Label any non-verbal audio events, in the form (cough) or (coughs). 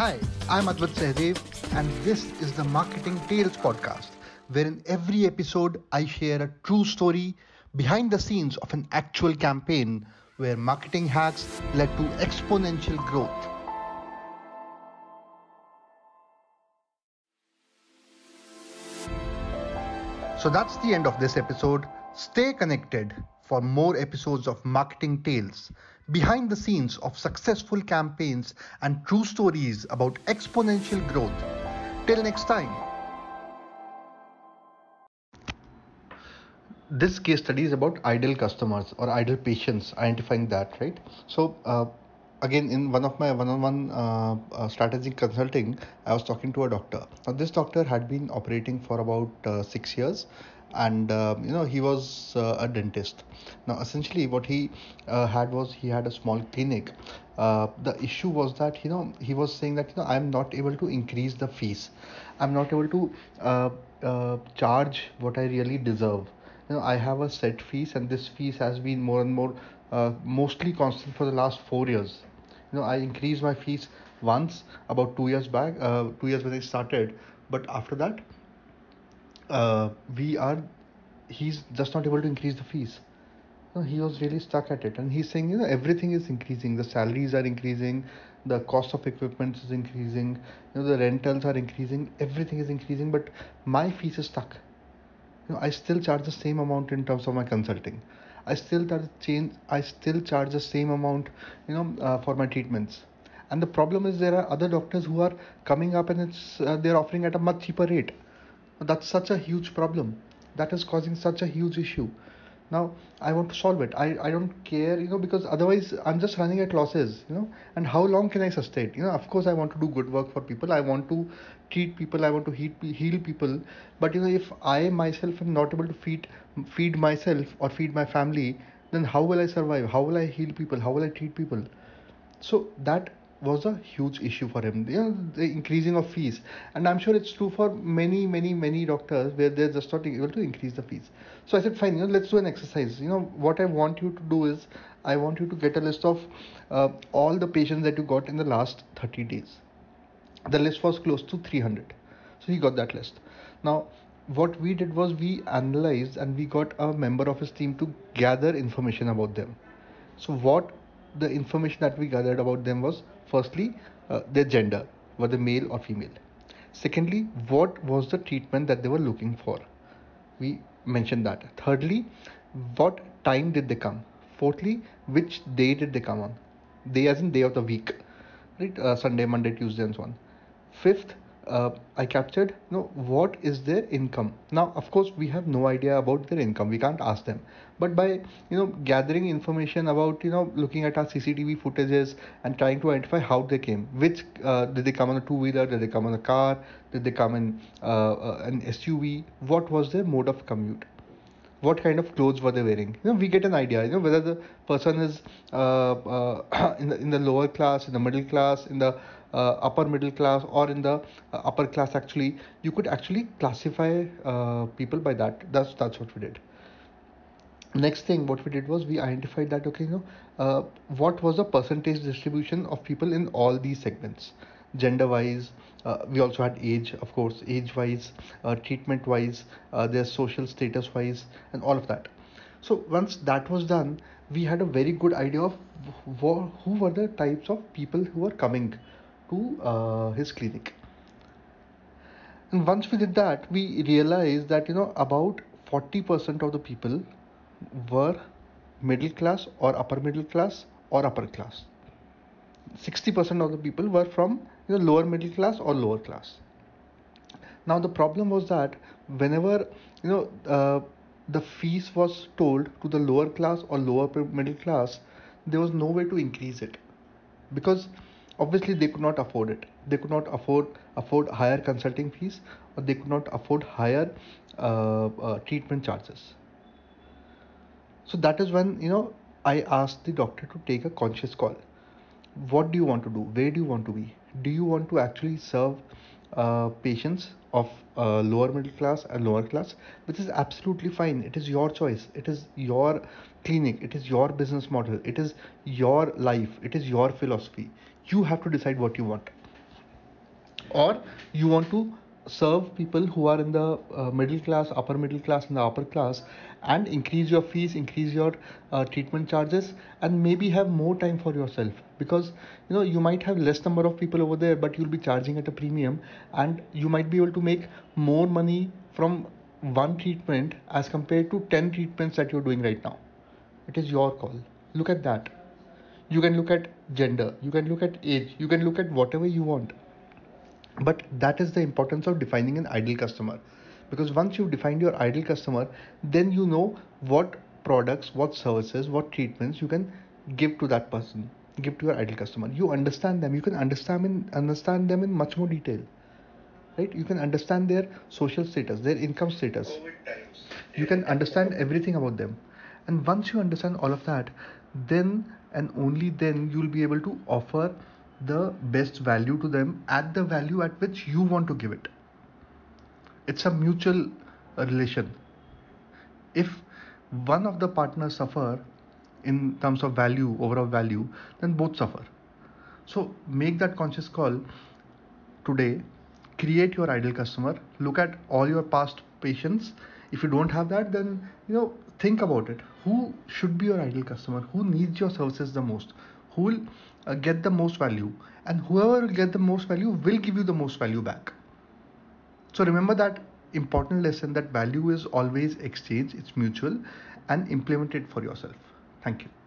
Hi, I'm Advait Sehdev, and this is the Marketing Tales podcast, where in every episode I share a true story behind the scenes of an actual campaign where marketing hacks led to exponential growth. So that's the end of this episode. Stay connected for more episodes of Marketing Tales, behind the scenes of successful campaigns and true stories about exponential growth. Till next time. This case study is about ideal customers or ideal patients, identifying that, right? So, uh, again in one of my one-on-one uh, uh, strategic consulting i was talking to a doctor now this doctor had been operating for about uh, six years and uh, you know he was uh, a dentist. Now essentially what he uh, had was he had a small clinic. The issue was that you know he was saying that you know i'm not able to increase the fees. I'm not able to charge what i really deserve. You know i have a set fees and this fees has been more and more uh, mostly constant for the last four years. You know i increased my fees once about two years back uh, two years when i started. But after that uh, we are he's just not able to increase the fees. No, he was really stuck at it. And he's saying you know everything is increasing. The salaries are increasing. The cost of equipment is increasing. You know the rentals are increasing. Everything is increasing. But my fees is stuck. You know i still charge the same amount in terms of my consulting. I still change i still charge the same amount you know uh, for my treatments. And the problem is there are other doctors who are coming up and it's uh, they're offering at a much cheaper rate that's such a huge problem. That is causing such a huge issue. Now i want to solve it. I, I don't care you know because otherwise i'm just running at losses you know. And how long can i sustain? You know of course i want to do good work for people. I want to treat people. I want to heal, heal people. But you know if i myself am not able to feed feed myself or feed my family then how will i survive? How will i heal people? How will i treat people? So that was a huge issue for him. Know the increasing of fees. And i'm sure it's true for many many many doctors where they're just not able to increase the fees. So i said fine you know let's do an exercise. You know what i want you to do is i want you to get a list of uh, all the patients that you got in the last 30 days. The list was close to 300 so he got that list. Now what we did was we analyzed and we got a member of his team to gather information about them. So what the information that we gathered about them was firstly uh, their gender were they male or female? Secondly what was the treatment that they were looking for? We mentioned that. Thirdly what time did they come? Fourthly which day did they come on? Day as in day of the week. Right? Uh, sunday monday tuesday and so on. Fifth uh, I captured you know what is their income? Now of course we have no idea about their income. We can't ask them. But by you know gathering information about you know looking at our CCTV footages and trying to identify how they came which uh, did they come on a two wheeler did they come on a car? Did they come in uh, uh an SUV what was their mode of commute? What kind of clothes were they wearing? You know we get an idea you know whether the person is uh, uh, (coughs) in the in the lower class in the middle class in the upper middle class or in the uh, upper class actually you could actually classify uh, people by that. That's that's what we did. Next thing what we did was we identified that okay you know uh, what was the percentage distribution of people in all these segments? Gender wise uh, we also had age of course age wise uh, treatment wise uh, their social status wise and all of that. So once that was done we had a very good idea of wh- who were the types of people who were coming to uh, his clinic. And once we did that we realized that you know about 40% of the people were middle class or upper middle class or upper class. 60% of the people were from you know, lower middle class or lower class. Now the problem was that whenever you know uh, the fees was told to the lower class or lower middle class there was no way to increase it. Because obviously they could not afford it. They could not afford afford higher consulting fees or they could not afford higher uh, uh, treatment charges. So that is when you know i asked the doctor to take a conscious call. What do you want to do? Where do you want to be? Do you want to actually serve uh, patients of uh, lower middle class and lower class which is absolutely fine. It is your choice. It is your clinic. It is your business model. It is your life. It is your philosophy. You have to decide what you want. Or you want to serve people who are in the uh, middle class upper middle class and the upper class and increase your fees increase your uh, treatment charges and maybe have more time for yourself. Because you know you might have less number of people over there but you'll be charging at a premium and you might be able to make more money from one treatment as compared to 10 treatments that you're doing right now. It is your call. Look at that. You can look at gender. You can look at age. You can look at whatever you want but that is the importance of defining an ideal customer. Because once you've defined your ideal customer then you know what products what services what treatments you can give to that person give to your ideal customer. You understand them. You can understand in, understand them in much more detail. Right? You can understand their social status their income status. You can understand everything about them. And once you understand all of that then and only then you'll be able to offer the best value to them at the value at which you want to give it. It's a mutual uh, relation. If one of the partners suffer in terms of value overall value then both suffer. So make that conscious call today. Create your ideal customer. Look at all your past patients. If you don't have that then you know think about it. Who should be your ideal customer? Who needs your services the most? Who will uh, get the most value and whoever will get the most value will give you the most value back. So remember that important lesson that value is always exchange it's mutual and implement it for yourself. Thank you